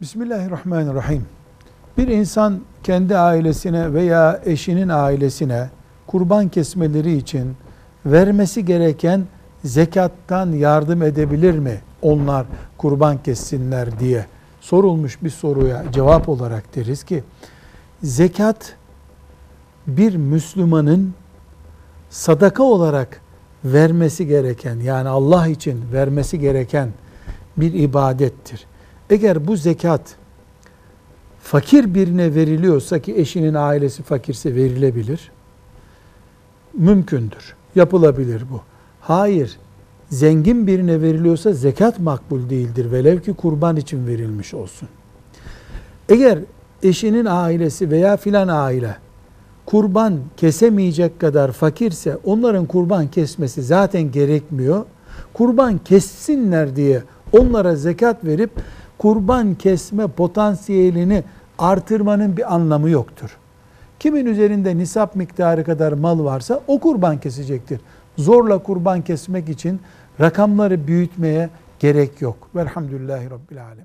Bismillahirrahmanirrahim. Bir insan kendi ailesine veya eşinin ailesine kurban kesmeleri için vermesi gereken zekattan yardım edebilir mi? Onlar kurban kessinler diye sorulmuş bir soruya cevap olarak deriz ki zekat bir Müslümanın sadaka olarak vermesi gereken yani Allah için vermesi gereken bir ibadettir. Eğer bu zekat fakir birine veriliyorsa ki eşinin ailesi fakirse verilebilir. Mümkündür. Yapılabilir bu. Hayır. Zengin birine veriliyorsa zekat makbul değildir. Velev ki kurban için verilmiş olsun. Eğer eşinin ailesi veya filan aile kurban kesemeyecek kadar fakirse onların kurban kesmesi zaten gerekmiyor. Kurban kessinler diye onlara zekat verip kurban kesme potansiyelini artırmanın bir anlamı yoktur. Kimin üzerinde nisap miktarı kadar mal varsa o kurban kesecektir. Zorla kurban kesmek için rakamları büyütmeye gerek yok. Velhamdülillahi Rabbil Alemin.